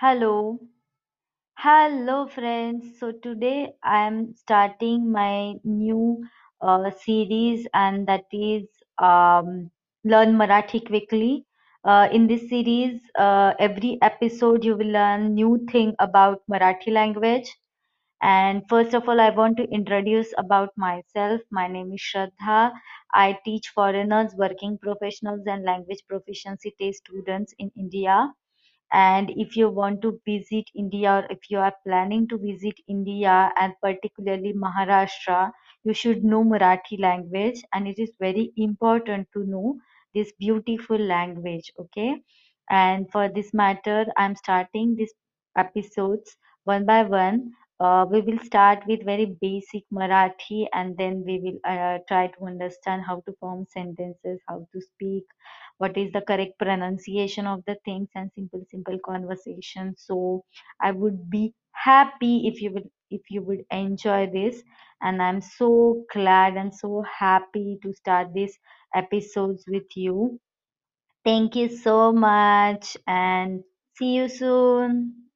Hello, hello friends. So today I am starting my new uh, series, and that is um, Learn Marathi Quickly. Uh, in this series, uh, every episode you will learn new thing about Marathi language. And first of all, I want to introduce about myself. My name is Shraddha. I teach foreigners, working professionals, and language proficiency test students in India and if you want to visit India or if you are planning to visit India and particularly Maharashtra, you should know Marathi language and it is very important to know this beautiful language. Okay. And for this matter, I'm starting these episodes one by one. Uh, we will start with very basic Marathi and then we will uh, try to understand how to form sentences, how to speak, what is the correct pronunciation of the things and simple simple conversation. So i would be happy if you would if you would enjoy this. And i'm so glad and so happy to start these episodes with you. Thank you so much and see you soon